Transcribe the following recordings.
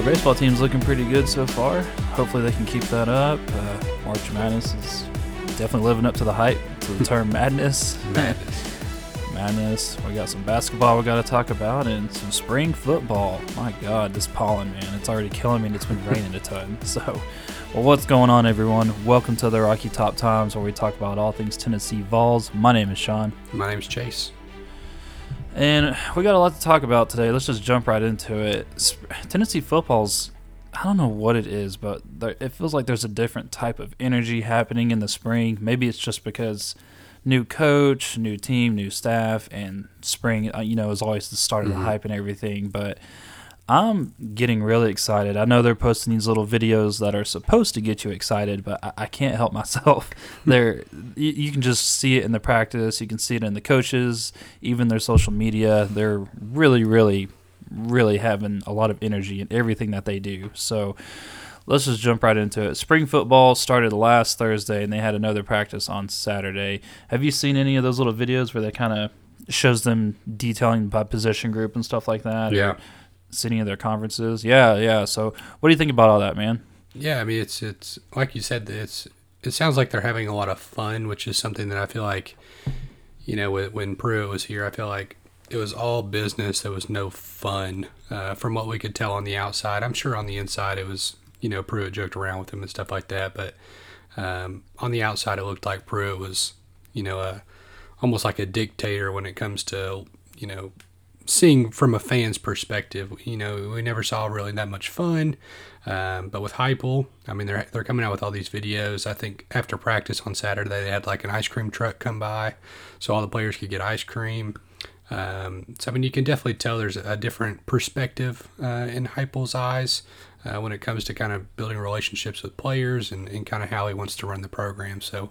Our baseball team's looking pretty good so far. Hopefully they can keep that up. Uh, March Madness is definitely living up to the hype to the term madness. Madness. madness. We got some basketball we got to talk about and some spring football. My God, this pollen, man, it's already killing me and it's been raining a ton. So, well, what's going on, everyone? Welcome to the Rocky Top Times where we talk about all things Tennessee Vols. My name is Sean. My name is Chase. And we got a lot to talk about today. Let's just jump right into it. Tennessee football's, I don't know what it is, but there, it feels like there's a different type of energy happening in the spring. Maybe it's just because new coach, new team, new staff, and spring, uh, you know, is always the start of the hype and everything. But I'm getting really excited. I know they're posting these little videos that are supposed to get you excited, but I, I can't help myself. They're you, you can just see it in the practice. You can see it in the coaches, even their social media. They're really, really, really having a lot of energy in everything that they do. So let's just jump right into it. Spring football started last Thursday, and they had another practice on Saturday. Have you seen any of those little videos where they kind of shows them detailing by position group and stuff like that? Yeah. Or sitting at their conferences. Yeah, yeah. So what do you think about all that, man? Yeah, I mean it's it's like you said it's it sounds like they're having a lot of fun, which is something that I feel like you know when, Pruitt was here, I feel like it was all business. There was no fun uh, from what we could tell on the outside. I'm sure on the inside it was you know Pruitt joked around with him and stuff like that, but um, on the outside it looked like Pruitt was you know a almost like a dictator when it comes to you know seeing from a fan's perspective, you know, we never saw really that much fun. Um, but with Heupel, I mean, they're they're coming out with all these videos. I think after practice on Saturday, they had like an ice cream truck come by, so all the players could get ice cream. Um, so I mean, you can definitely tell there's a different perspective uh, in Heupel's eyes uh, when it comes to kind of building relationships with players and, and kind of how he wants to run the program. So,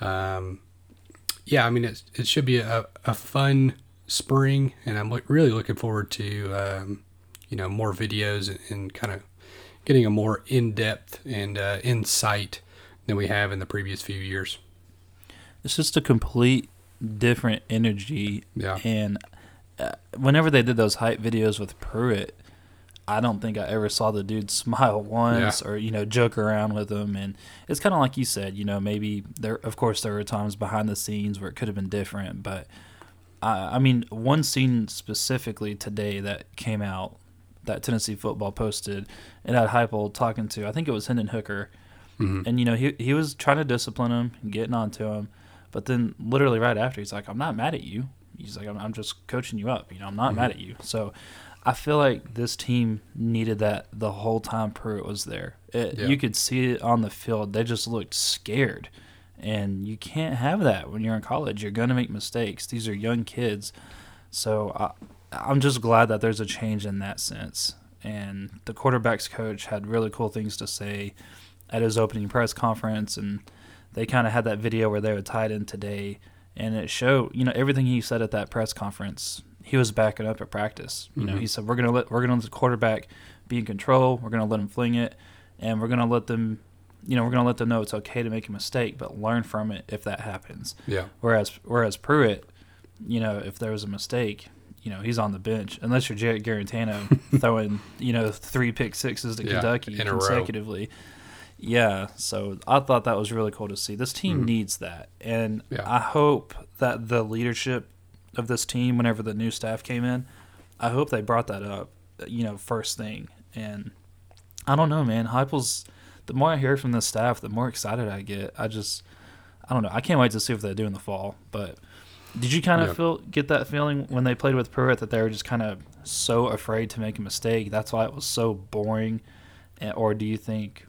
um, yeah, I mean, it it should be a, a fun spring, and I'm look, really looking forward to um, you know more videos and, and kind of getting a more in depth and uh, insight than we have in the previous few years. It's just a complete different energy. Yeah. And uh, whenever they did those hype videos with Pruitt, I don't think I ever saw the dude smile once Yeah. or you know joke around with him. And it's kind of like you said, you know, maybe there. Of course, there were times behind the scenes where it could have been different, but I, I mean, one scene specifically today that came out that Tennessee football posted, it had Heupel talking to I think it was Hendon Hooker, mm-hmm. and you know he he was trying to discipline him, getting on to him, but then literally right after he's like, "I'm not mad at you." He's like, "I'm, I'm just coaching you up. You know, I'm not mm-hmm. mad at you." So. I feel like this team needed that the whole time Pruitt was there. It, Yeah. You could see it on the field. They just looked scared. And you can't have that when you're in college. You're going to make mistakes. These are young kids. So I, I'm just glad that there's a change in that sense. And the quarterback's coach had really cool things to say at his opening press conference. And they kind of had that video where they would tie it in today. And it showed, you know, everything he said at that press conference, he was backing up at practice. You know, he mm-hmm. said, we're going to let, we're going to let the quarterback be in control. We're going to let him fling it. And we're going to let them you know, we're going to let them know it's okay to make a mistake, but learn from it if that happens. Yeah. Whereas, whereas Pruitt, you know, if there was a mistake, you know, he's on the bench unless you're Jarrett Guarantano throwing, you know, three pick sixes to Yeah, Kentucky in a row. consecutively. Yeah, so I thought that was really cool to see. This team needs that, and Mm-hmm. Yeah. I hope that the leadership of this team, whenever the new staff came in, I hope they brought that up, you know, first thing. And I don't know, man. Heupel's the more I hear from the staff, the more excited I get. I just, I don't know. I can't wait to see what they do in the fall. But did you kind of Yeah. feel get that feeling when they played with Pruitt that they were just kind of so afraid to make a mistake? That's why it was so boring. Or do you think?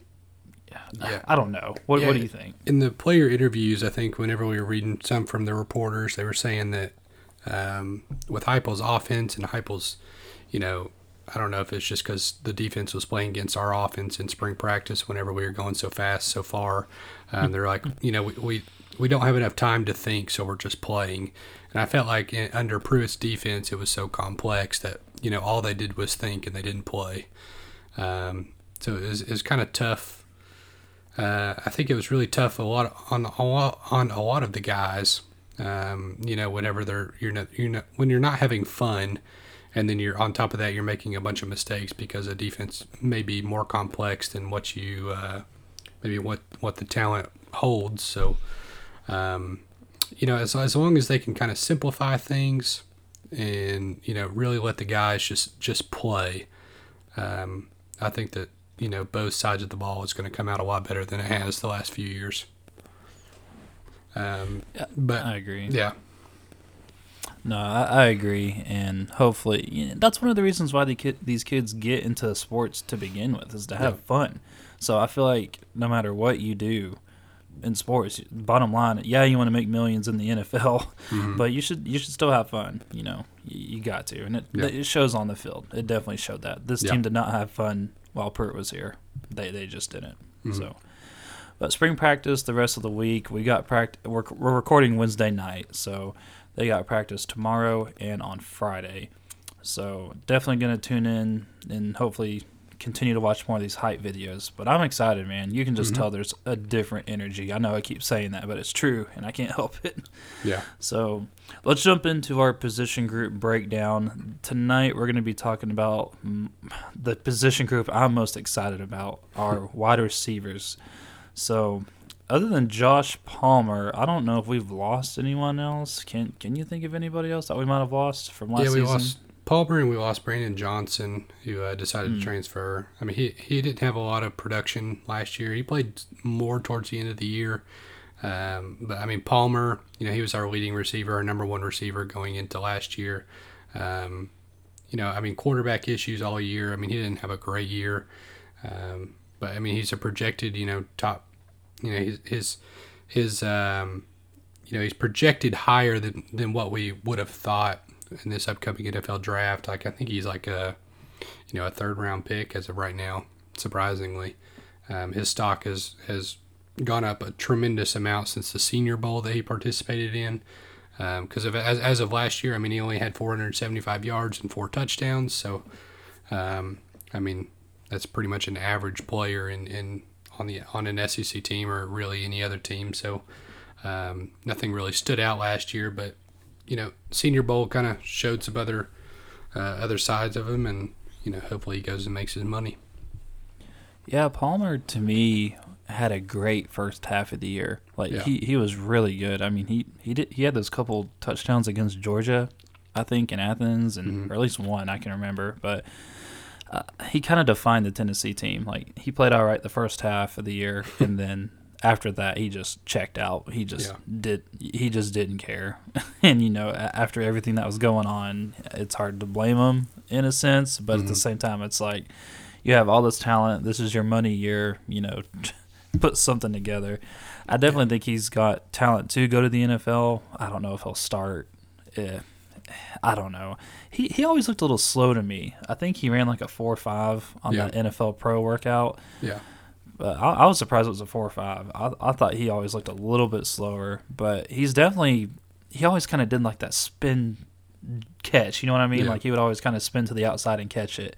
Yeah. I don't know. What Yeah, What do you think? In the player interviews, I think whenever we were reading some from the reporters, they were saying that um, with Heupel's offense and Heupel's, you know, I don't know if it's just because the defense was playing against our offense in spring practice whenever we were going so fast so far. Um, they're like, you know, we, we we don't have enough time to think, so we're just playing. And I felt like in, under Pruitt's defense, it was so complex that you know all they did was think and they didn't play. Um, so it was, was kind of tough uh, I think it was really tough a lot on a lot, on a lot of the guys. Um, you know, whenever they're you're not, you're not when you're not having fun, and then you're on top of that, you're making a bunch of mistakes because a defense may be more complex than what you uh, maybe what what the talent holds. So, um, you know, as as long as they can kind of simplify things and you know really let the guys just just play, um, I think that you know both sides of the ball is going to come out a lot better than it has the last few years. Um, but I agree. yeah, No, I, I agree, and hopefully you know, that's one of the reasons why the kid, these kids get into sports to begin with is to have Yeah. fun. So I feel like no matter what you do in sports, bottom line, yeah, you want to make millions in the NFL, Mhm. but you should you should still have fun. You know, you, you got to, and it Yeah. it shows on the field. It definitely showed that this Yeah. team did not have fun while Pruitt was here. They they just didn't. Mhm. So. But spring practice the rest of the week. We got practice. We're, we're recording Wednesday night, so they got practice tomorrow and on Friday. So definitely gonna tune in and hopefully continue to watch more of these hype videos. But I'm excited, man. You can just Mhm. tell there's a different energy. I know I keep saying that, but it's true, and I can't help it. yeah, So let's jump into our position group breakdown. Tonight we're going to be talking about the position group I'm most excited about, our wide receivers. So other than Josh Palmer, I don't know if we've lost anyone else. Can Can you think of anybody else that we might have lost from last yeah. We season? lost Palmer and we lost Brandon Johnson, who uh, decided Hmm. to transfer. I mean, he he didn't have a lot of production last year. He played more towards the end of the year. Um, but I mean, Palmer, you know, he was our leading receiver, our number one receiver going into last year. Um, you know, I mean, quarterback issues all year. I mean, he didn't have a great year. Um, but I mean, he's a projected, you know, top. You know, his his, um, you know, he's projected higher than than what we would have thought in this upcoming NFL draft. Like, I think he's like a, you know, a third round pick as of right now. Surprisingly, um, his stock has has gone up a tremendous amount since the Senior Bowl that he participated in. Because of as, as of last year, I mean, he only had 475 yards and four touchdowns. So, um, I mean, that's pretty much an average player in, in on the on an SEC team or really any other team. So, um, nothing really stood out last year. But you know, Senior Bowl kind of showed some other uh, other sides of him, and you know, hopefully he goes and makes his money. Yeah, Palmer to me had a great first half of the year. Like Yeah. he, he was really good. I mean, he he did he had those couple touchdowns against Georgia, I think in Athens, and Mhm. or at least one I can remember. But uh, he kind of defined the Tennessee team. Like he played all right the first half of the year, and then after that he just checked out. He just Yeah. did he just didn't care. and you know, after everything that was going on, it's hard to blame him in a sense. But at the Mhm. same time, it's like you have all this talent. This is your money year. You know, put something together. I definitely think he's got talent to go to the NFL. I don't know if he'll start. Eh, I don't know. He he always looked a little slow to me. I think he ran like a four or five on Yeah. that NFL Pro workout. Yeah, But I, I was surprised it was a four or five. I, I thought he always looked a little bit slower, but he's definitely he always kind of did like that spin catch. You know what I mean? Yeah. Like he would always kind of spin to the outside and catch it,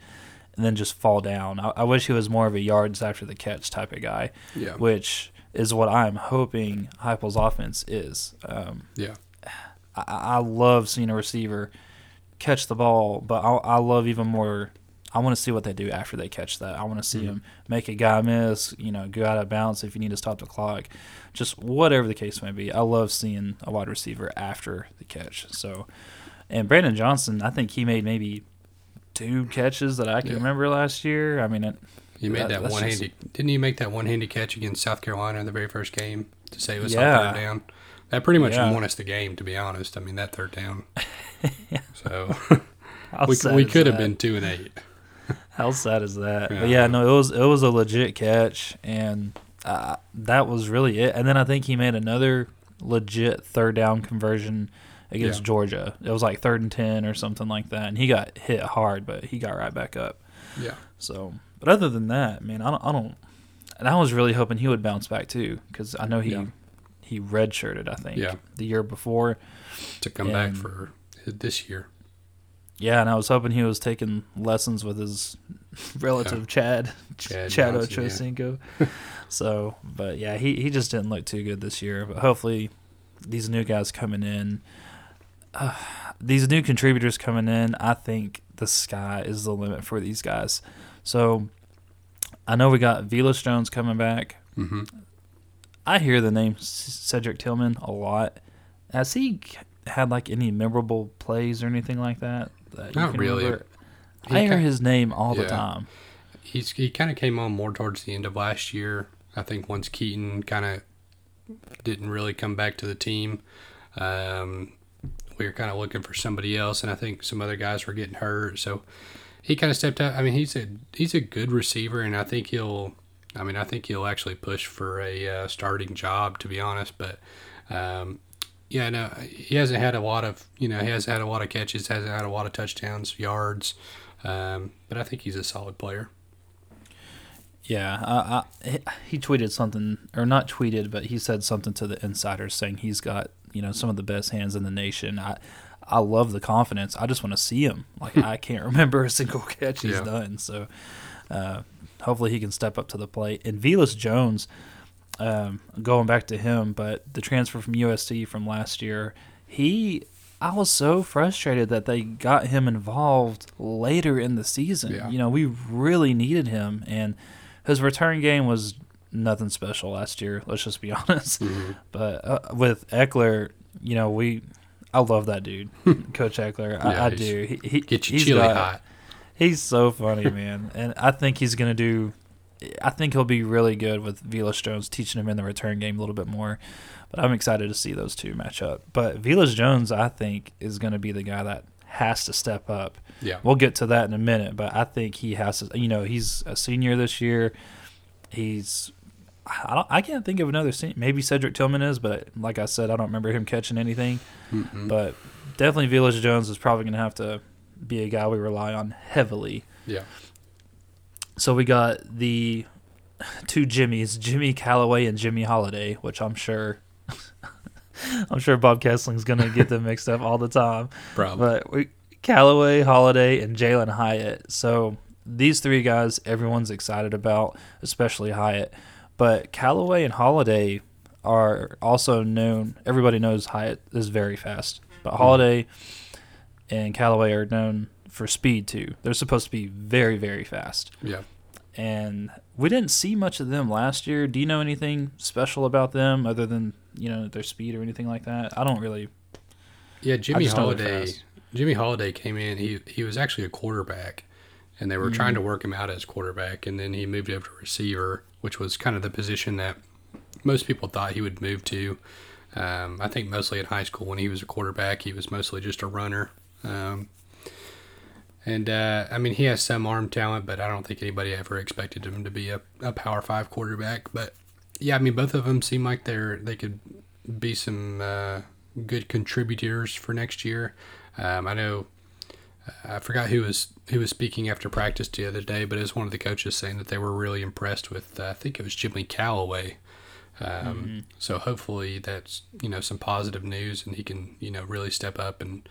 and then just fall down. I, I wish he was more of a yards after the catch type of guy, yeah, which is what I'm hoping Heupel's offense is. Um, yeah, I, I love seeing a receiver catch the ball, but I, I love even more. I want to see what they do after they catch that. I want to see Mhm. them make a guy miss, you know, go out of bounds if you need to stop the clock, just whatever the case may be. I love seeing a wide receiver after the catch. So, and Brandon Johnson, I think he made maybe two catches that I can Yeah. remember last year. I mean, it, he made That- that, one handed. Didn't he make that one handed catch against South Carolina in the very first game to say it was Yeah. on third down? That pretty much Yeah. won us the game, to be honest. I mean, that third down. So we, we could have been two and eight. How sad is that? But Yeah. yeah, no, it was it was a legit catch, and uh, that was really it. And then I think he made another legit third down conversion against Yeah. Georgia. It was like third and ten or something like that, and he got hit hard, but he got right back up. Yeah, So, but other than that, man, I don't, I don't. And I was really hoping he would bounce back too, because I know he Yeah. He redshirted, I think, Yeah. the year before. to come back for this year. Yeah, and I was hoping he was taking lessons with his relative Chad, Chad Chad Johnson, Ochocinco. so, but yeah, he, he just didn't look too good this year. But hopefully, these new guys coming in, these new contributors coming in, I think the sky is the limit for these guys. So I know we got Velus Jones coming back. hmm I hear the name Cedric Tillman a lot. Has he had like any memorable plays or anything like that? that Not really. I hear his name all the time. He's he kind of came on more towards the end of last year. I think once Keyton kind of didn't really come back to the team, um, we were kind of looking for somebody else, and I think some other guys were getting hurt, so he kind of stepped up. I mean, he's a he's a good receiver, and I think he'll. I mean, I think he'll actually push for a uh, starting job, to be honest. But um, yeah, no, he hasn't had a lot of you know he hasn't had a lot of catches, hasn't had a lot of touchdowns, yards. Um, but I think he's a solid player. Yeah, I, I, he- he tweeted something, or not tweeted, but he said something to the insiders saying he's got you know some of the best hands in the nation. I I love the confidence. I just want to see him. Like I can't remember a single catch he's Yeah. done. So uh, hopefully he can step up to the plate. And Velus Jones, um, going back to him, but the transfer from USC from last year, he. I was so frustrated that they got him involved later in the season. Yeah. You know, we really needed him, and his return game was nothing special last year. Let's just be honest. But uh, with Ekeler, you know, we I love that dude, Coach Ekeler. I, Yeah, I do. He, he Get you chili got- hot. He's so funny, man, and I think he's gonna do. I think he'll be really good with Velus Jones, teaching him in the return game a little bit more. But I'm excited to see those two match up. But Velus Jones, I think, is going to be the guy that has to step up. Yeah. We'll get to that in a minute, but I think he has to. You know, he's a senior this year. He's. I, don't, I can't think of another senior. Maybe Cedric Tillman is, but like I said, I don't remember him catching anything. Mm-mm. But definitely, Velus Jones is probably going to have to be a guy we rely on heavily. Yeah. So we got the two Jimmys, Jimmy Calloway and Jimmy Holiday, which I'm sure. I'm sure Bob Kesling's gonna get them mixed up all the time. Probably. But we Calloway, Holiday, and Jalin Hyatt. So these three guys, everyone's excited about, especially Hyatt. But Calloway and Holiday are also known. Everybody knows Hyatt is very fast, but mm-hmm. Holiday and Calloway are known for speed too. They're supposed to be very, very fast. yeah. And we didn't see much of them last year. Do you know anything special about them other than you know their speed or anything like that? I don't really. Yeah, Jimmy just know they're Holiday. Jimmy Holiday came in. He he was actually a quarterback, and they were trying Mm. to work him out as quarterback, and then he moved up to receiver, which was kind of the position that most people thought he would move to. Um, I think mostly in high school when he was a quarterback, he was mostly just a runner. Um, and uh, I mean, he has some arm talent, but I don't think anybody ever expected him to be a, a Power Five quarterback. But yeah, I mean, both of them seem like they're they could be some uh, good contributors for next year. Um, I know I forgot who was who was speaking after practice the other day, but it was one of the coaches saying that they were really impressed with. Uh, I think it was Jimmy Calloway. Um, So hopefully that's you know some positive news, and he can you know really step up and uh,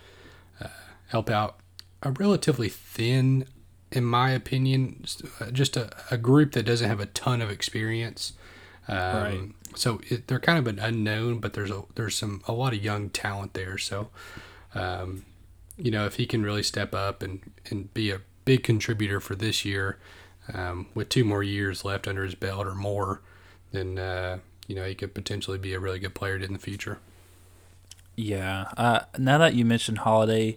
help out a relatively thin, in my opinion, uh, just a, a group that doesn't have a ton of experience. Um, Right. So it, they're kind of an unknown, but there's a there's some a lot of young talent there. So, um, you know, if he can really step up and and be a big contributor for this year, um, with two more years left under his belt or more, then uh, you know he could potentially be a really good player in the future. Yeah. Uh, now that you mentioned Holiday,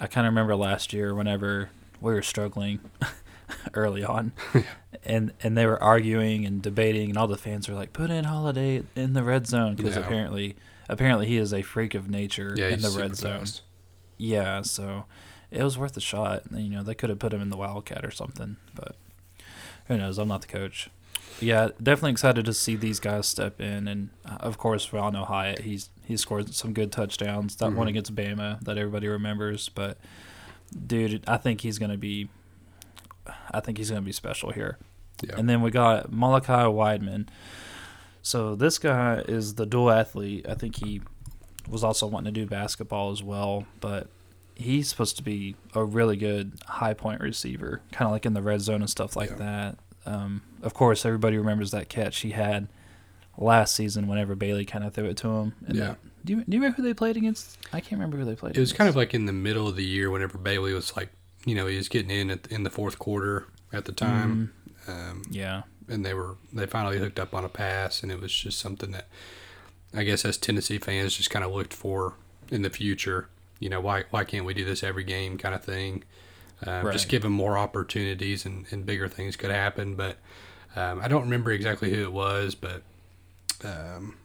I kind of remember last year whenever we were struggling early on, and and they were arguing and debating, and all the fans were like, "Put in Holiday in the red zone," because Yeah. apparently, apparently he is a freak of nature Yeah, in the red zone. fast. Yeah, so it was worth a shot. You know, they could have put him in the Wildcat or something, but who knows? I'm not the coach. Yeah, definitely excited to see these guys step in, and uh, of course we all know Hyatt. He's he scored some good touchdowns. That one Mhm. against Bama that everybody remembers, but dude, I think he's gonna be. I think he's gonna be special here. Yeah. And then we got Malachi Wideman. So this guy is the dual athlete. I think he was also wanting to do basketball as well, but he's supposed to be a really good high point receiver, kind of like in the red zone and stuff like Yeah. that. Um, of course, everybody remembers that catch he had last season whenever Bailey kind of threw it to him in Yeah. that Do you, do you remember who they played against? I can't remember who they played. It was kind of like in the middle of the year whenever Bailey was like, you know, he was getting in at, in the fourth quarter at the time. Um, yeah. and they were they finally hooked up on a pass, and it was just something that I guess as Tennessee fans just kind of looked for in the future. You know, why why can't we do this every game, kind of thing. Um, Just Right. give him more opportunities, and, and bigger things could happen. But um, I don't remember exactly who it was, but um,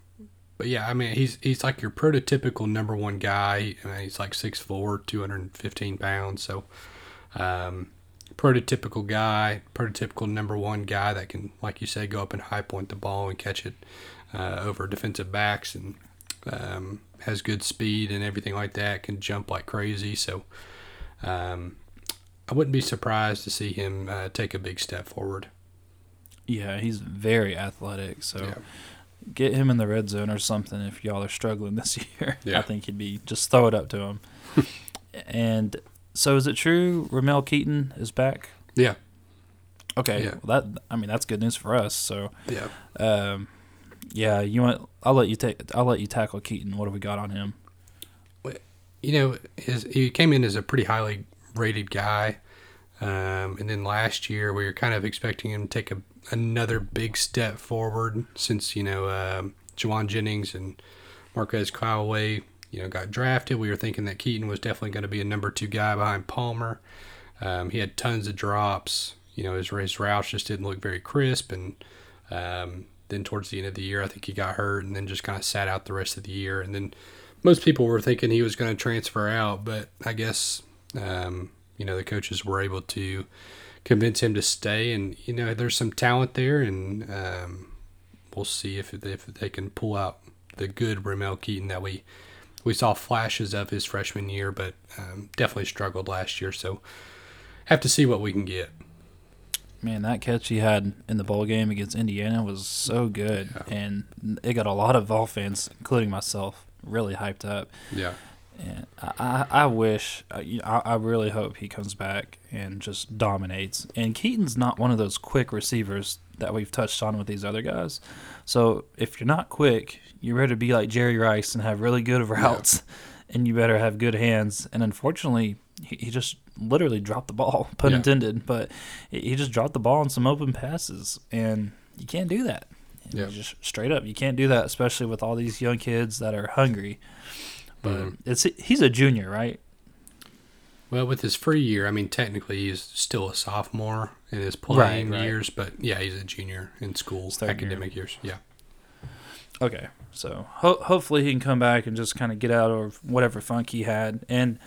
but yeah, I mean he's he's like your prototypical number one guy. I mean, he's like 6'4", 215 pounds, so. Um, prototypical guy, prototypical number one guy that can, like you said, go up and high point the ball and catch it uh, over defensive backs and um, has good speed and everything like that. Can jump like crazy. So um, I wouldn't be surprised to see him uh, take a big step forward. Yeah, he's very athletic. So Yeah. get him in the red zone or something if y'all are struggling this year. Yeah. I think he'd be just throw it up to him. and so is it true Ramel Keyton is back? Yeah, Okay. Yeah. Well, that I mean that's good news for us. So yeah. um yeah, you want I'll let you take I'll let you tackle Keyton. What have we got on him? you know, his he came in as a pretty highly rated guy, um, and then last year we were kind of expecting him to take a, another big step forward since you know um, Jauan Jennings and Marquez Callaway, you know, got drafted. We were thinking that Keyton was definitely going to be a number two guy behind Palmer. Um, he had tons of drops. You know, his his routes just didn't look very crisp, and um, then towards the end of the year, I think he got hurt, and then just kind of sat out the rest of the year, and then most people were thinking he was going to transfer out, but I guess um, you know the coaches were able to convince him to stay, and you know there's some talent there, and um, we'll see if if they can pull out the good Ramel Keyton that we we saw flashes of his freshman year, but um, definitely struggled last year. So have to see what we can get. Man, that catch he had in the bowl game against Indiana was so good, and it got a lot of Vol fans, including myself, really hyped up. Yeah, And I, I, wish, uh, I, I I really hope he comes back and just dominates. And Keyton's not one of those quick receivers that we've touched on with these other guys. So if you're not quick, you better be like Jerry Rice and have really good routes, and you better have good hands. And unfortunately, he, he just literally dropped the ball, pun Yeah. intended, but he he just dropped the ball on some open passes, and you can't do that. Yeah. Just straight up, you can't do that, especially with all these young kids that are hungry. But Mhm. it's he's a junior, right? Well, with his free year, I mean, technically he's still a sophomore in his playing Right, right. years, but yeah, he's a junior in school, third year. academic years. Yeah, Okay, so ho- hopefully he can come back and just kind of get out of whatever funk he had. And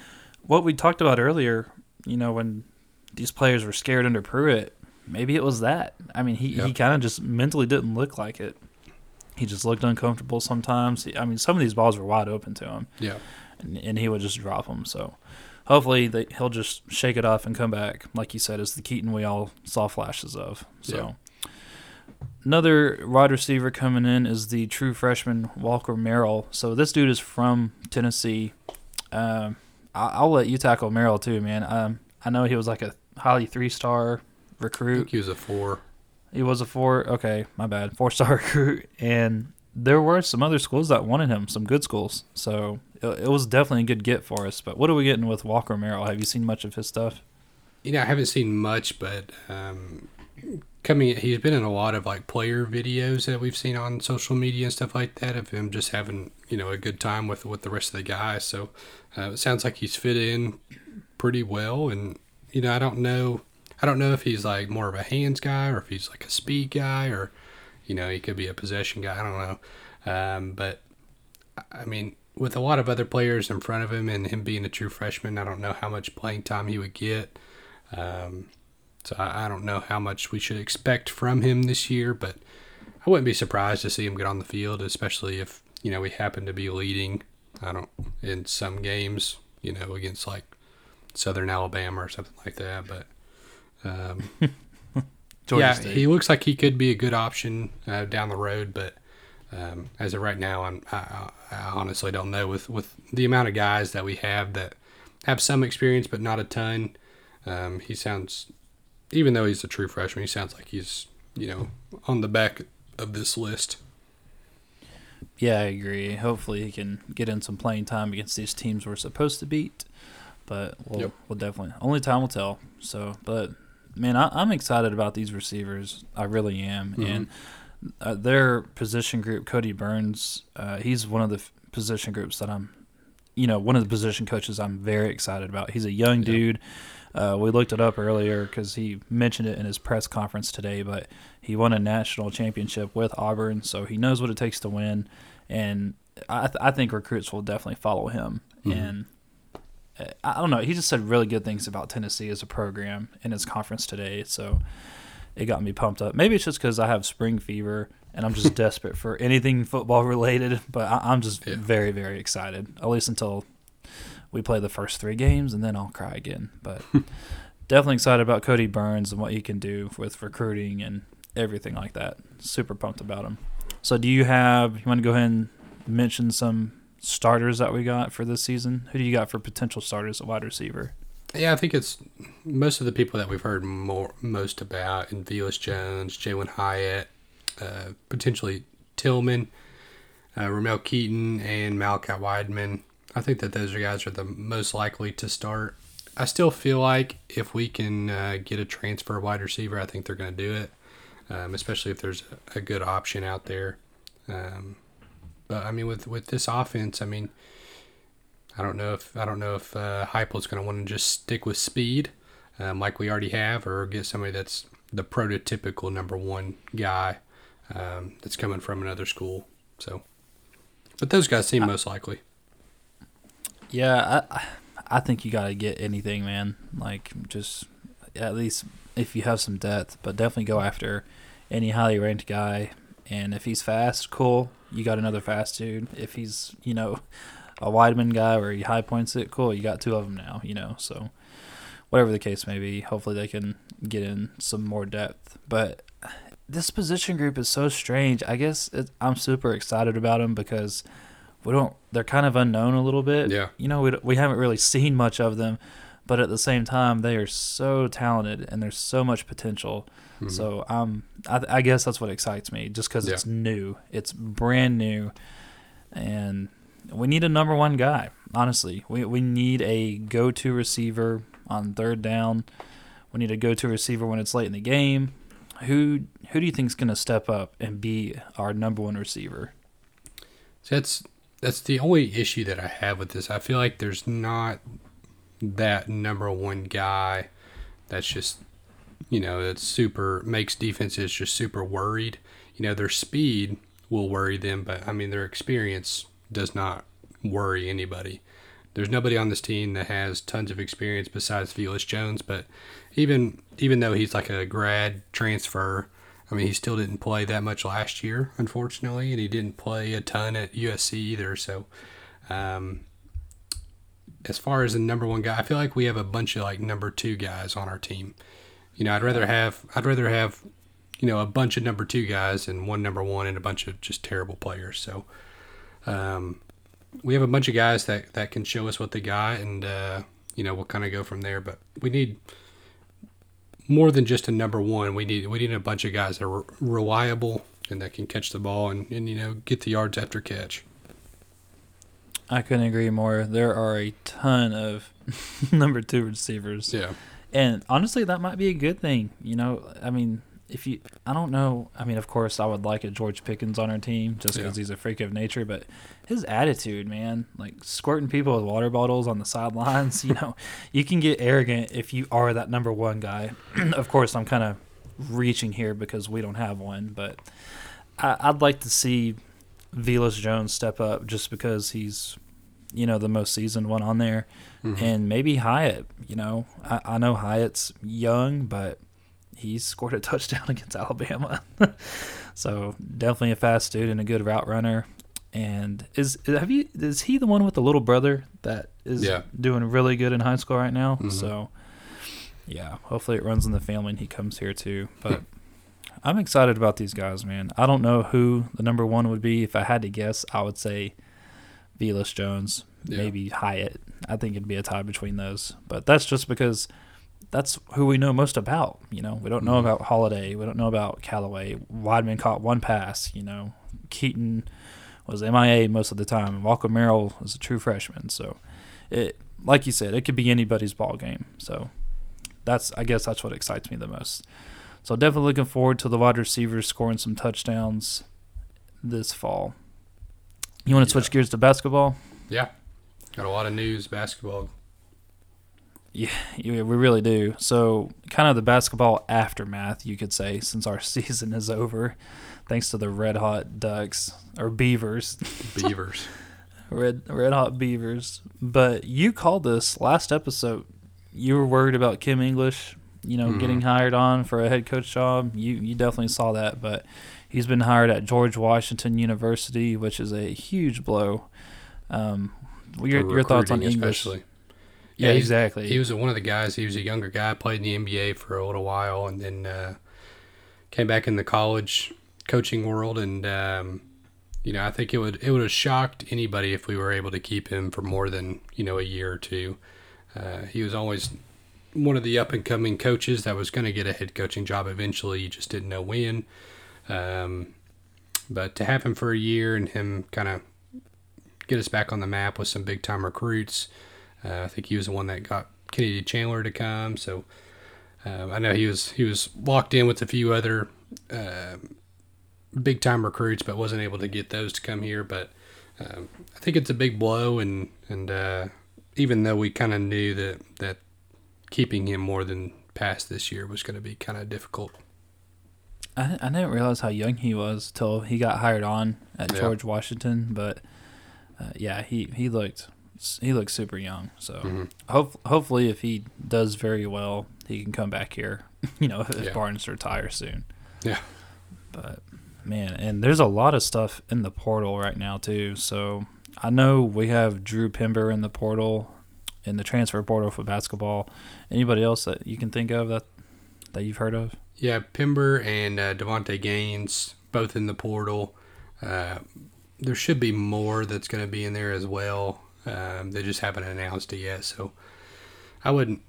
what we talked about earlier, you know, when these players were scared under Pruitt, maybe it was that. I mean, he, he kind of just mentally didn't look like it. He just looked uncomfortable sometimes. He- I mean, some of these balls were wide open to him, yeah, and, and he would just drop them. So hopefully they, he'll just shake it off and come back, like you said, is the Keyton we all saw flashes of. So. Another wide receiver coming in is the true freshman Walker Merrill. So this dude is from Tennessee. Um, I- I'll let you tackle Merrill too, man. Um, I know he was like a highly three-star I think recruit. he was a four. He was a four. Okay, my bad. Four-star recruit, and there were some other schools that wanted him. Some good schools. So it, it was definitely a good get for us. But what are we getting with Walker Merrill? Have you seen much of his stuff? You know, I haven't seen much, but um, coming, he's been in a lot of like player videos that we've seen on social media and stuff like that of him just having you know a good time with with the rest of the guys. So uh, it sounds like he's fit in pretty well, and you know, I don't know, I don't know if he's like more of a hands guy or if he's like a speed guy or you know he could be a possession guy. I don't know, um, but I mean. With a lot of other players in front of him and him being a true freshman, I don't know how much playing time he would get. Um, so I, I don't know how much we should expect from him this year, but I wouldn't be surprised to see him get on the field, especially if you know we happen to be leading. I don't in some games, you know, against like Southern Alabama or something like that. But um, Georgia yeah, State. he looks like he could be a good option uh, down the road, but um, as of right now, I'm, I, I I honestly don't know with with the amount of guys that we have that have some experience but not a ton. Um, he sounds, even though he's a true freshman, he sounds like he's you know on the back of this list. Yeah, I agree. Hopefully, he can get in some playing time against these teams we're supposed to beat. But we'll, Yep. we'll definitely only time will tell. So, but man, I, I'm excited about these receivers. I really am. Mhm. And uh, their position group, Kodi Burns, uh, he's one of the f- position groups that I'm, you know, one of the position coaches I'm very excited about. He's a young Yeah. dude. Uh, we looked it up earlier because he mentioned it in his press conference today, but he won a national championship with Auburn, so he knows what it takes to win. And I, th- I think recruits will definitely follow him. Mhm. And I don't know. He just said really good things about Tennessee as a program in his conference today. So it got me pumped up. Maybe it's just because I have spring fever and I'm just desperate for anything football related. But I, I'm just Yeah. very, very excited. At least until we play the first three games, and then I'll cry again. But definitely excited about Kodi Burns and what he can do with recruiting and everything like that. Super pumped about him. So, do you have? You want to go ahead and mention some starters that we got for this season? Who do you got for potential starters at wide receiver? Yeah, I think it's most of the people that we've heard more most about in Velus Jones, Jalin Hyatt, uh, potentially Tillman, uh, Ramel Keyton, and Malachi Wideman. I think that those guys are the most likely to start. I still feel like if we can uh, get a transfer wide receiver, I think they're going to do it, um, especially if there's a good option out there. Um, but I mean, with with this offense, I mean, I don't know if I don't know if uh, Heupel's going to want to just stick with speed, um, like we already have, or get somebody that's the prototypical number one guy um, that's coming from another school. So, but those guys seem most likely. Yeah, I I think you got to get anything, man. Like just at least if you have some depth, but definitely go after any highly ranked guy. And if he's fast, cool. You got another fast dude. If he's you know a Wideman guy where he high points it, cool. You got two of them now. You know, so whatever the case may be, hopefully they can get in some more depth. But this position group is so strange. I guess it, I'm super excited about them because we don't. They're kind of unknown a little bit. Yeah. You know, we we haven't really seen much of them, but at the same time, they are so talented and there's so much potential. Mhm. So um, I, I guess that's what excites me, just because it's new, it's brand new, and we need a number one guy. Honestly, we we need a go-to receiver on third down. We need a go-to receiver when it's late in the game. Who who do you think is going to step up and be our number one receiver? So that's that's the only issue that I have with this. I feel like there's not that number one guy that's just you know it's super makes defenses just super worried. You know their speed will worry them, but I mean their experience does not worry anybody. There's nobody on this team that has tons of experience besides Velus Jones, but even even though he's like a grad transfer, I mean, he still didn't play that much last year, unfortunately, and he didn't play a ton at USC either. So, um, as far as the number one guy, I feel like we have a bunch of like number two guys on our team. You know, I'd rather have I'd rather have you know a bunch of number two guys and one number one and a bunch of just terrible players. So, um, we have a bunch of guys that that can show us what they got, and uh, you know we'll kind of go from there. But we need more than just a number one. We need we need a bunch of guys that are reliable and that can catch the ball and, and you know get the yards after catch. I couldn't agree more. There are a ton of number two receivers. Yeah, And honestly, that might be a good thing. You know, I mean, if you, I don't know. I mean, of course, I would like a George Pickens on our team just because Yeah. he's a freak of nature. But his attitude, man, like squirting people with water bottles on the sidelines, you know, you can get arrogant if you are that number one guy. of course, I'm kind of reaching here because we don't have one, but I, I'd like to see Velus Jones step up just because he's, you know, the most seasoned one on there Mhm. and maybe Hyatt. You know, I, I know Hyatt's young, but he scored a touchdown against Alabama, so definitely a fast dude and a good route runner. And is have you is he the one with the little brother that is Yeah. doing really good in high school right now? Mhm. So yeah, hopefully it runs in the family and he comes here too. But I'm excited about these guys, man. I don't know who the number one would be. If I had to guess, I would say Velus Jones, Yeah. maybe Hyatt. I think it'd be a tie between those. But that's just because that's who we know most about. You know, we don't know Mhm. about Holiday. We don't know about Calloway. Wideman caught one pass. You know, Keyton was MIA most of the time. Walker Merrill is a true freshman, so it like you said, it could be anybody's ball game. So that's I guess that's what excites me the most. So definitely looking forward to the wide receivers scoring some touchdowns this fall. You want to switch gears to basketball? Yeah, got a lot of news basketball. Yeah, we really do. So, kind of the basketball aftermath, you could say, since our season is over, thanks to the Red Hot Ducks or Beavers. Beavers. red Red Hot Beavers. But you called this last episode. You were worried about Kim English, you know, mm-hmm. getting hired on for a head coach job. You you definitely saw that, but he's been hired at George Washington University, which is a huge blow. Um, your, your thoughts on English? Especially. Yeah, yeah exactly. He was one of the guys. He was a younger guy, played in the NBA for a little while, and then uh, came back in the college coaching world. And um, you know, I think it would it would have shocked anybody if we were able to keep him for more than you know a year or two. Uh, he was always one of the up and coming coaches that was going to get a head coaching job eventually. You just didn't know when. Um, but to have him for a year and him kind of get us back on the map with some big time recruits uh, I think he was the one that got Kennedy Chandler to come. So uh, I know he was he was locked in with a few other uh, big time recruits, but wasn't able to get those to come here. But um, I think it's a big blow, and and uh, even though we kind of knew that that keeping him more than past this year was going to be kind of difficult. I, I didn't realize how young he was till he got hired on at yeah. George Washington, but uh, yeah, he, he looked he looks super young. So mm-hmm. hope, hopefully, if he does very well, he can come back here. You know, if yeah. Barnes retires soon. Yeah. But man, and there's a lot of stuff in the portal right now too. So I know we have Drew Pember in the portal, in the transfer portal for basketball. Anybody else that you can think of that that you've heard of? Yeah, Pember and uh, Davonte Gaines both in the portal. Uh, there should be more that's going to be in there as well. Um, they just haven't announced it yet, so I wouldn't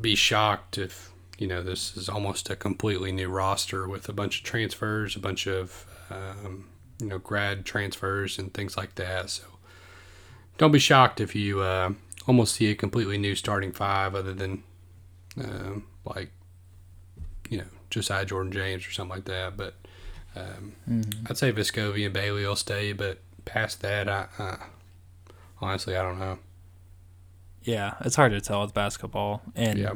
be shocked if you know this is almost a completely new roster with a bunch of transfers, a bunch of um, you know grad transfers and things like that. So don't be shocked if you uh, almost see a completely new starting five, other than uh, like you know Josiah Jordan James or something like that. But um, mm-hmm. I'd say Vescovi and Bailey will stay, but past that, I, uh, Honestly, I don't know. Yeah, it's hard to tell with basketball, and yeah,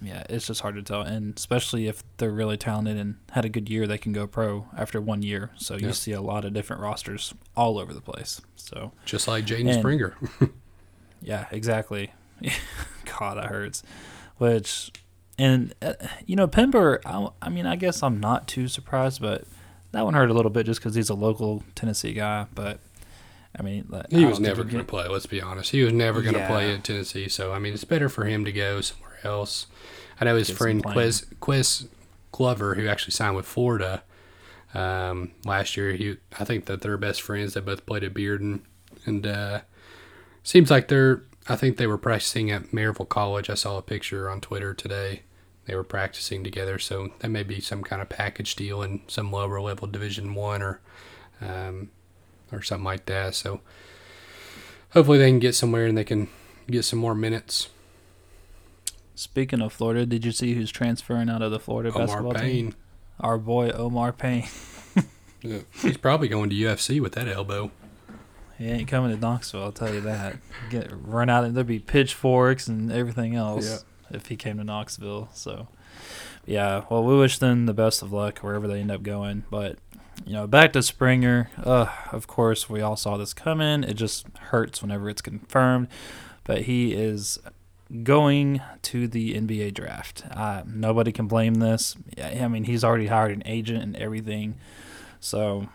yeah, it's just hard to tell, and especially if they're really talented and had a good year, they can go pro after one year. So you yeah. see a lot of different rosters all over the place. So just like Jaden Springer. yeah, exactly. God, that hurts. Which, and uh, you know, Pember. I, I mean, I guess I'm not too surprised, but that one hurt a little bit just because he's a local Tennessee guy, but I mean, he was never going to play. Let's be honest. He was never going to yeah. play at Tennessee. So I mean, it's better for him to go somewhere else. I know his Get friend Ques Ques Glover, who actually signed with Florida um, last year. He, I think that they're best friends. They both played at Bearden, and uh, seems like they're. I think they were practicing at Maryville College. I saw a picture on Twitter today. They were practicing together, so that may be some kind of package deal in some lower level Division One or um, or something like that. So hopefully they can get somewhere and they can get some more minutes. Speaking of Florida, did you see who's transferring out of the Florida Omar basketball Payne. team? Our boy Omar Payne. yeah, he's probably going to UFC with that elbow. He ain't coming to Knoxville, I'll tell you that. Get run out and there'd be pitchforks and everything else yeah. If he came to Knoxville. So yeah, well we wish them the best of luck wherever they end up going. But you know, back to Springer. Uh, of course, we all saw this coming. It just hurts whenever it's confirmed. But he is going to the NBA draft. Uh, nobody can blame this. I mean, he's already hired an agent and everything. So,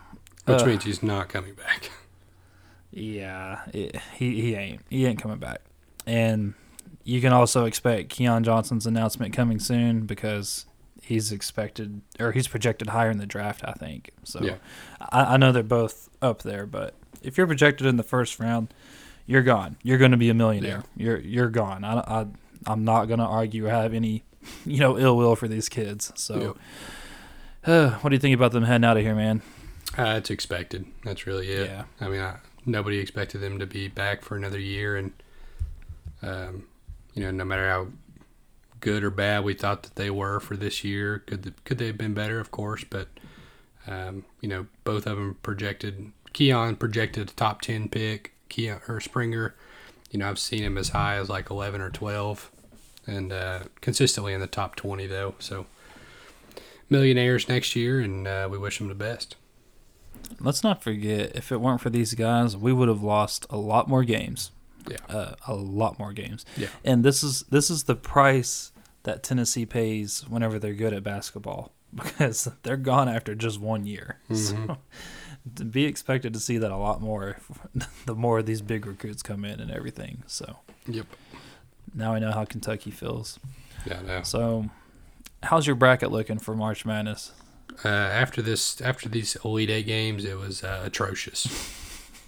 which uh, means he's not coming back. Yeah, it, he he ain't he ain't coming back. And you can also expect Keon Johnson's announcement coming soon because he's expected or he's projected higher in the draft. I think so. Yeah. I, I know they're both up there, but if you're projected in the first round, you're gone. You're going to be a millionaire. Yeah. You're you're gone. I, I I'm not going to argue or have any you know ill will for these kids. So, uh, what do you think about them heading out of here, man? Uh, it's expected. That's really it. Yeah. I mean, I, nobody expected them to be back for another year, and um, you know, no matter how good or bad we thought that they were for this year, could th- could they have been better? Of course, but um, you know, both of them projected. Keon projected a top ten pick. Keon or Springer, you know, I've seen him as high as like eleven or twelve, and uh, consistently in the top twenty though. So millionaires next year, and uh, we wish them the best. Let's not forget, if it weren't for these guys, we would have lost a lot more games. Yeah. Uh, a lot more games. Yeah. And this is this is the price that Tennessee pays whenever they're good at basketball because they're gone after just one year. Mm-hmm. So to be expected to see that a lot more the more these big recruits come in and everything. So Yep. now I know how Kentucky feels. Yeah. No. So how's your bracket looking for March Madness? Uh, after this, after these Elite Eight games, it was uh, atrocious.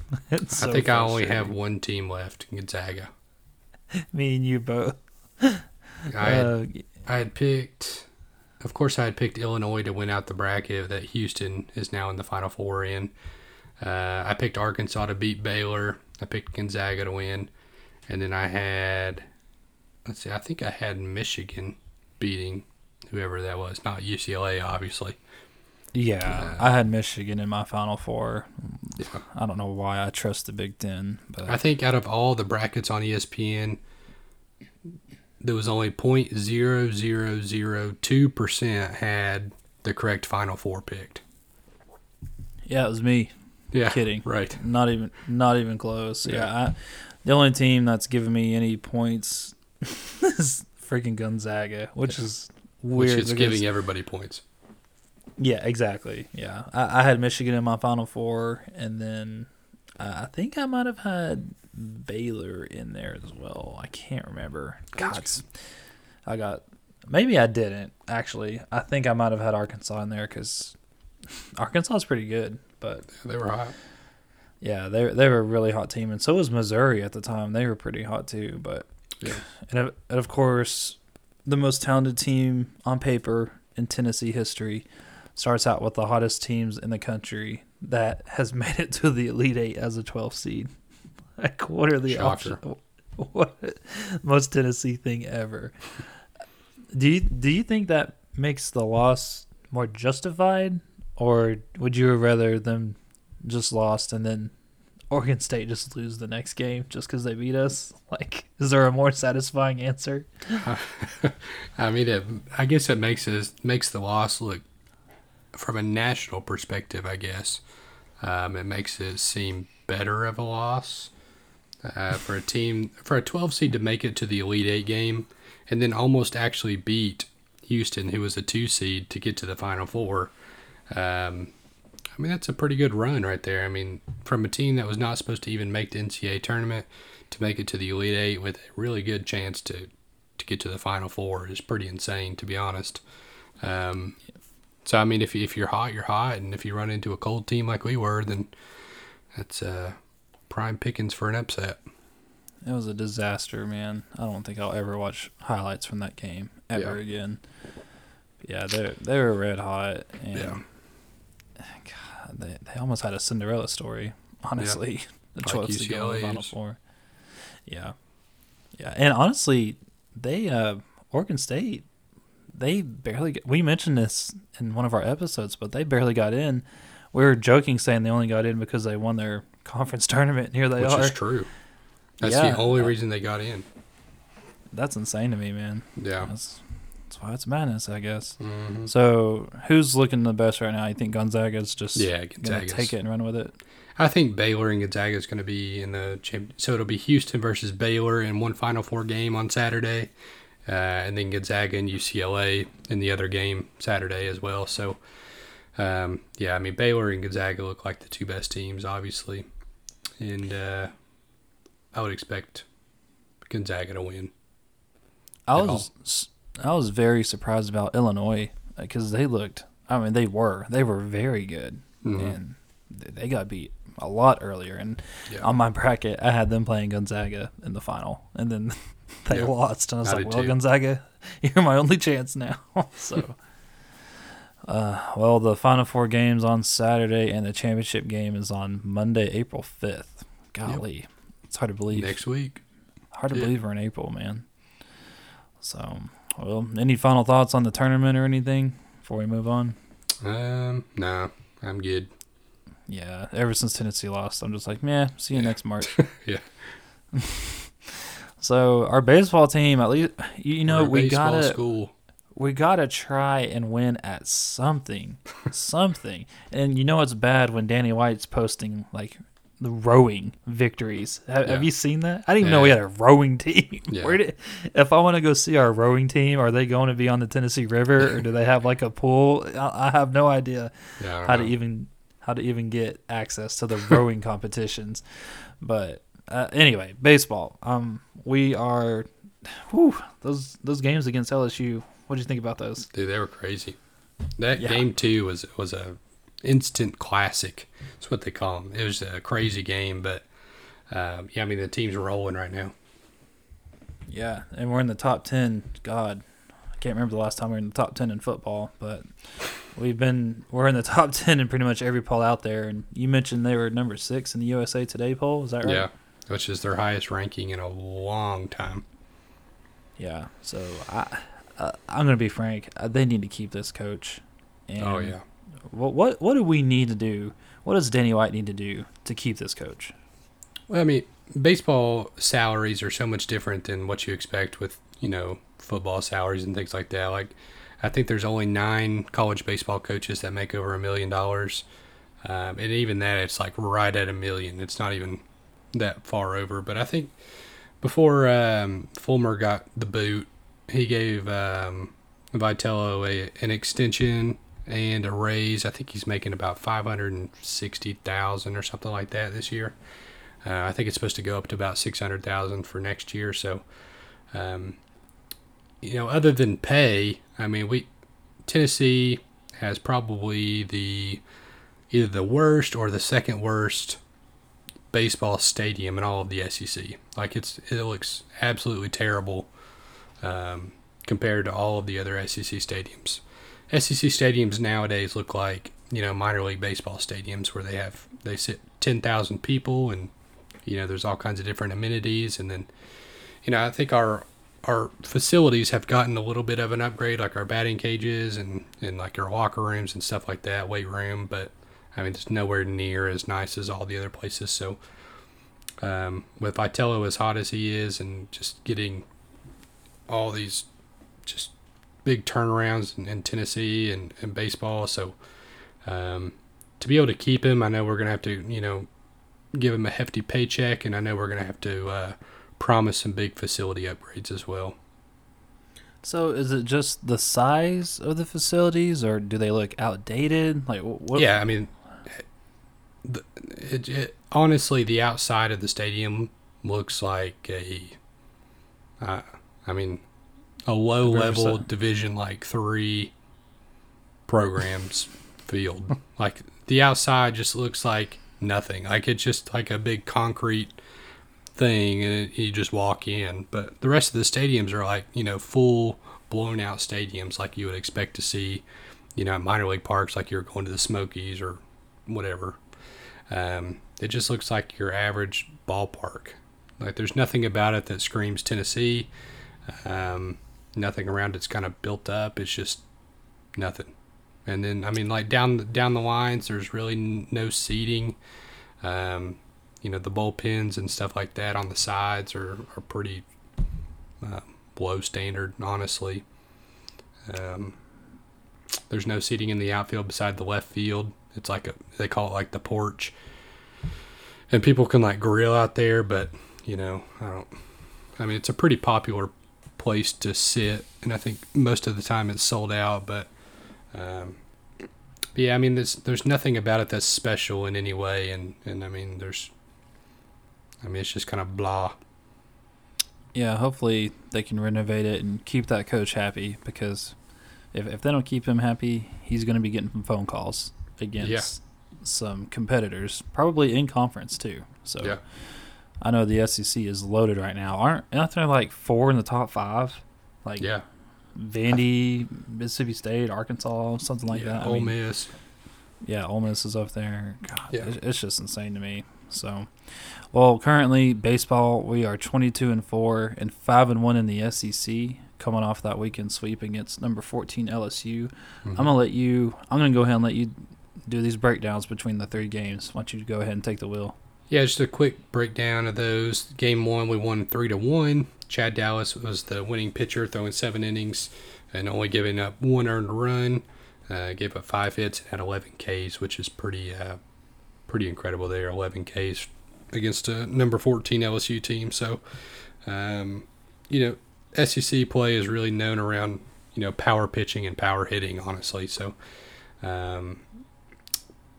It's I so think I only have one team left, Gonzaga. me and you both. I had, Uh, I had picked, of course, I had picked Illinois to win out the bracket that Houston is now in the Final Four in. Uh, I picked Arkansas to beat Baylor. I picked Gonzaga to win, and then I had, let's see, I think I had Michigan beating whoever that was, not UCLA, obviously. Yeah, I had Michigan in my Final Four. Yeah. I don't know why I trust the Big Ten, but I think out of all the brackets on ESPN, there was only 0.0002% had the correct Final Four picked. yeah, it was me. Yeah. Kidding. Right. Not even, not even close. Yeah, Yeah. I, the only team that's given me any points is freaking Gonzaga, which is weird. Which is giving everybody points. Yeah, exactly. Yeah, I, I had Michigan in my Final Four, and then uh, I think I might have had Baylor in there as well. I can't remember. God, I got maybe I didn't actually. I think I might have had Arkansas in there because Arkansas is pretty good, but They were hot. yeah, they they were a really hot team, and so was Missouri at the time. They were pretty hot too, but Yeah. and of, and of course, the most talented team on paper in Tennessee history starts out with the hottest teams in the country that has made it to the Elite Eight as a 12 seed. Like, what are the Shocker. options? What most Tennessee thing ever? Do you do you think that makes the loss more justified, or would you rather them just lost and then Oregon State just lose the next game just because they beat us? Like, is there a more satisfying answer? I mean, it, I guess it makes it makes the loss look from a national perspective. I guess um, it makes it seem better of a loss uh, for a team for a 12 seed to make it to the Elite Eight game and then almost actually beat Houston, who was a two seed, to get to the Final Four. Um, I mean, that's a pretty good run right there. I mean, from a team that was not supposed to even make the NCAA tournament to make it to the Elite Eight with a really good chance to to get to the Final Four is pretty insane, to be honest. Um, so I mean, if if you're hot, you're hot, and if you run into a cold team like we were, then that's uh, prime pickings for an upset. It was a disaster, man. I don't think I'll ever watch highlights from that game ever Yeah. again. Yeah, they they were red hot, and Yeah. God, they they almost had a Cinderella story. Honestly, the Like twelfth to go in the Final. Four. Yeah, yeah, and honestly, they uh, Oregon State, they barely. Got, we mentioned this in one of our episodes, but they barely got in. We were joking saying they only got in because they won their conference tournament, and here they which are. is true. That's Yeah. the only reason they got in. That's insane to me, man. Yeah. That's, that's why it's madness, I guess. hmm So, who's looking the best right now? You think Gonzaga's just Yeah, gonna take it and run with it? I think Baylor and Gonzaga is going to be in the champ. So it'll be Houston versus Baylor in one Final Four game on Saturday, uh, and then Gonzaga and UCLA in the other game Saturday as well. So, um, yeah, I mean Baylor and Gonzaga look like the two best teams, obviously, and uh, I would expect Gonzaga to win. I was I was very surprised about Illinois because they looked. I mean, they were they were very good, Mhm. and they got beat a lot earlier. And Yeah. on my bracket, I had them playing Gonzaga in the final, and then they Yeah. lost. And I was I like, "Well, too. Gonzaga, you're my only chance now." so, Uh, well, the final four games on Saturday, and the championship game is on Monday, April fifth. Golly, it's hard to believe. Next week. Hard to yeah. believe we're in April, man. So, well, any final thoughts on the tournament or anything before we move on? Um, nah, I'm good. Yeah, ever since Tennessee lost, I'm just like, meh. See you Yeah. next March. Yeah. So our baseball team, at least, you know, we gotta school. we gotta try and win at something, something. And you know it's bad when Danny White's posting like the rowing victories. Have, have you seen that? I didn't even know we had a rowing team. Yeah. Where did, if I want to go see our rowing team, are they going to be on the Tennessee River or do they have like a pool? I, I have no idea Yeah, how to even how to even get access to the rowing competitions. But uh, anyway, baseball. Um, we are. Whew, those those games against LSU. What do you think about those? Dude, they were crazy. That Yeah. game two was was a instant classic. That's what they call them. It was a crazy game, but um, yeah, I mean the team's rolling right now. Yeah, and we're in the top ten. God, I can't remember the last time we were in the top ten in football, but we've been we're in the top ten in pretty much every poll out there. And you mentioned they were number six in the USA Today poll. Is that right? Yeah, which is their highest ranking in a long time. Yeah. So I, uh, I'm gonna be frank. Uh, they need to keep this coach. And oh yeah. What what what do we need to do? What does Danny White need to do to keep this coach? Well, I mean, baseball salaries are so much different than what you expect with you know football salaries and things like that. Like, I think there's only nine college baseball coaches that make over a million dollars, um, and even that, it's like right at a million. It's not even that far over. But I think before um, Fulmer got the boot, he gave um, Vitello a, an extension and a raise. I think he's making about five hundred and sixty thousand or something like that this year. Uh, I think it's supposed to go up to about six hundred thousand for next year. So, um, you know, other than pay, I mean, we Tennessee has probably the either the worst or the second worst baseball stadium in all of the SEC. Like it's it looks absolutely terrible um, compared to all of the other SEC stadiums. SEC stadiums nowadays look like you know minor league baseball stadiums where they have they sit ten thousand people and you know there's all kinds of different amenities and then you know I think our our facilities have gotten a little bit of an upgrade like our batting cages and and like our locker rooms and stuff like that weight room but I mean it's nowhere near as nice as all the other places so um, with Vitello as hot as he is and just getting all these just big turnarounds in, in Tennessee and, and baseball. So um, to be able to keep him, I know we're gonna have to, you know, give him a hefty paycheck, and I know we're gonna have to uh, promise some big facility upgrades as well. So is it just the size of the facilities, or do they look outdated? Like what? Yeah, I mean, it, it, honestly, the outside of the stadium looks like a, uh, I mean, a low level division like three programs field. Like the outside just looks like nothing. Like it's just like a big concrete thing, and it, you just walk in. But the rest of the stadiums are like you know full blown out stadiums, like you would expect to see, you know, minor league parks, like you're going to the Smokies or whatever. Um, it just looks like your average ballpark. Like there's nothing about it that screams Tennessee. Um, nothing around it's kind of built up. It's just nothing. And then I mean, like down the, down the lines, there's really n- no seating. Um, you know, the bullpens and stuff like that on the sides are are pretty uh, low standard, honestly. Um, there's no seating in the outfield beside the left field. It's like a they call it like the porch, and people can like grill out there. But you know, I don't. I mean, it's a pretty popular place to sit, and I think most of the time it's sold out. But, um, but yeah, I mean, there's there's nothing about it that's special in any way, and and I mean, there's. I mean, it's just kind of blah. Yeah, hopefully they can renovate it and keep that coach happy because if, if they don't keep him happy, he's going to be getting some phone calls against some competitors, probably in conference too. So Yeah. I know the SEC is loaded right now. Aren't aren't there like four in the top five? Like Yeah, Vandy, Mississippi State, Arkansas, something like yeah, that. I Ole mean, Miss. Yeah, Ole Miss is up there. God, Yeah. it's, just insane to me. So, well, currently baseball, we are 22 and four and five and one in the SEC, coming off that weekend sweep against number 14 LSU. Mhm. I'm gonna let you. I'm gonna go ahead and let you do these breakdowns between the three games. Why don't you go ahead and take the wheel? Yeah, just a quick breakdown of those. Game one, we won three to one. Chad Dallas was the winning pitcher, throwing seven innings and only giving up one earned run. Uh, gave up five hits and had 11 Ks, which is pretty, uh, pretty incredible. There, 11 Ks against a number 14 LSU team. So, um, you know, SEC play is really known around you know power pitching and power hitting, honestly. So, um,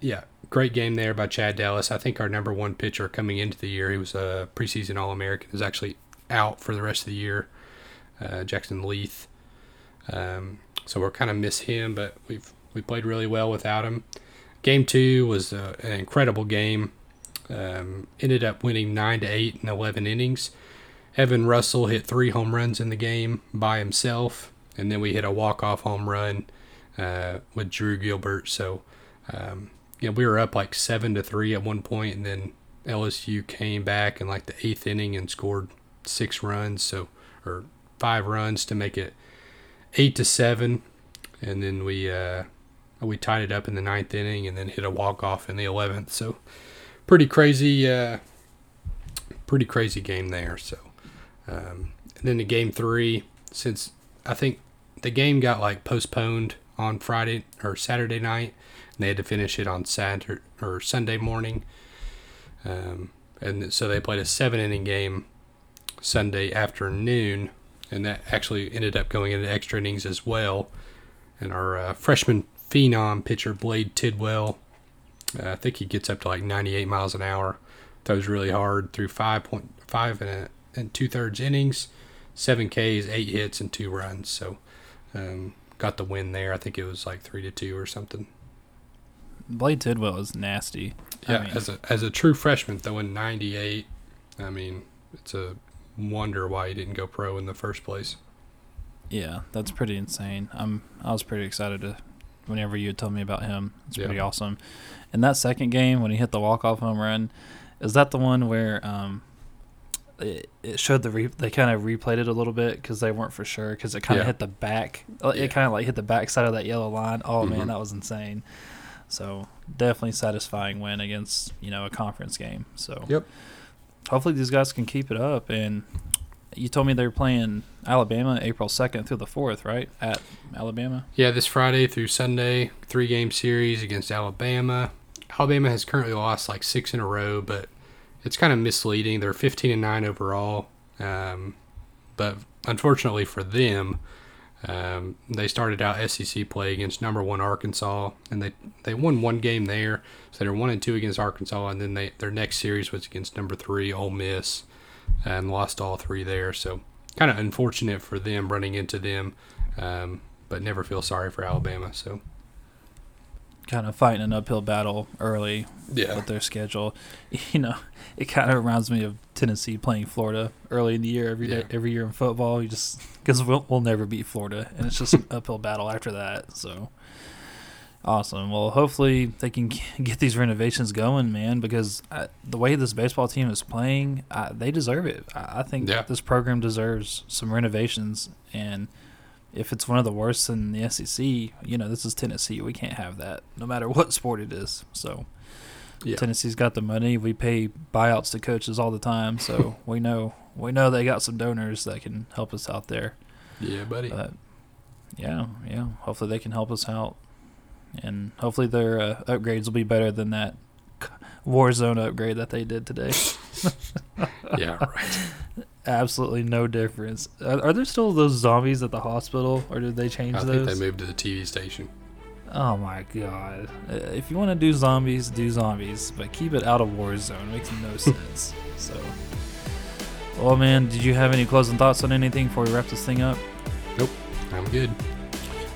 yeah, great game there by Chad Dallas. I think our number one pitcher coming into the year, he was a preseason All American, is actually out for the rest of the year. Uh, Jackson Leath. Um, so we're kind of miss him, but we've we played really well without him. Game two was uh, an incredible game. Um, ended up winning nine to eight in eleven innings. Evan Russell hit three home runs in the game by himself, and then we hit a walk off home run uh, with Drew Gilbert. So um, you know, we were up like seven to three at one point, and then LSU came back in like the eighth inning and scored six runs, so or five runs to make it eight to seven, and then we uh, we tied it up in the ninth inning, and then hit a walk off in the eleventh. So pretty crazy, uh, pretty crazy game there. So um, and then the game three, since I think the game got like postponed on Friday or Saturday night and they had to finish it on Saturday or Sunday morning. Um, and so they played a seven inning game Sunday afternoon, and that actually ended up going into extra innings as well. And our uh, freshman phenom pitcher Blade Tidwell, uh, I think he gets up to like 98 miles an hour, throws really hard through 5.5 and, a, and two thirds innings, seven Ks, eight hits, and two runs. So um, got the win there. I think it was like three to two or something. Blade Tidwell is nasty. I Yeah, mean- as a as a true freshman though in 98, I mean, it's a wonder why he didn't go pro in the first place. Yeah, that's pretty insane. I'm I was pretty excited to whenever you told me about him. It's Yeah. pretty awesome. And that second game when he hit the walk off home run, is that the one where um it, it showed the re- they kind of replayed it a little bit because they weren't for sure because it kind of Yeah. hit the back. uh, Yeah. It kind of like hit the back side of that yellow line. Oh Mhm. man, that was insane. So definitely satisfying win against you know a conference game. So Yep. hopefully these guys can keep it up. And you told me they were playing Alabama April second through the fourth, right? At Alabama. Yeah, this Friday through Sunday, three game series against Alabama. Alabama has currently lost like six in a row, but it's kind of misleading. They're 15 and 9 overall. Um, but unfortunately for them, um, they started out SEC play against number one Arkansas, and they, they won one game there. So they're one and two against Arkansas, and then they their next series was against number three Ole Miss, and lost all three there. So kind of unfortunate for them running into them, um, but never feel sorry for Alabama. So Kind of fighting an uphill battle early yeah, with their schedule. You know, it kind of reminds me of Tennessee playing Florida early in the year every day, Yeah. every year in football. You just because we'll, we'll never beat Florida, and it's just an uphill battle after that. So awesome. Well, hopefully they can get these renovations going, man. Because I, the way this baseball team is playing, I, they deserve it. I, I think Yeah. this program deserves some renovations, and if it's one of the worst in the SEC, you know, this is Tennessee. We can't have that, no matter what sport it is. So. yeah, Tennessee's got the money. We pay buyouts to coaches all the time, so we know we know they got some donors that can help us out there. yeah, buddy. But yeah, yeah. Hopefully they can help us out, and hopefully their uh, upgrades will be better than that Warzone upgrade that they did today. yeah, right. Absolutely no difference. Are, are there still those zombies at the hospital, or did they change I those? think they moved to the TV station. Oh my god. If you want to do zombies, do zombies, but keep it out of Warzone. Makes no sense. So, well, man, did you have any closing thoughts on anything before we wrap this thing up? Nope, I'm good.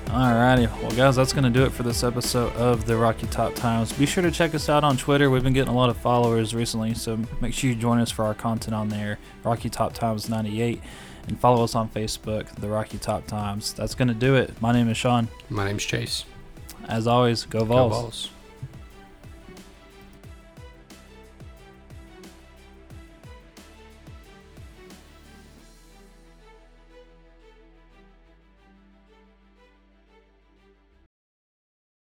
Alrighty, well, guys, that's going to do it for this episode of the Rocky Top Times. Be sure to check us out on Twitter. We've been getting a lot of followers recently, so make sure you join us for our content on there, Rocky Top Times 98, and follow us on Facebook, the Rocky Top Times. That's going to do it. My name is Sean. My name's Chase. As always, go Go Vols. Vols.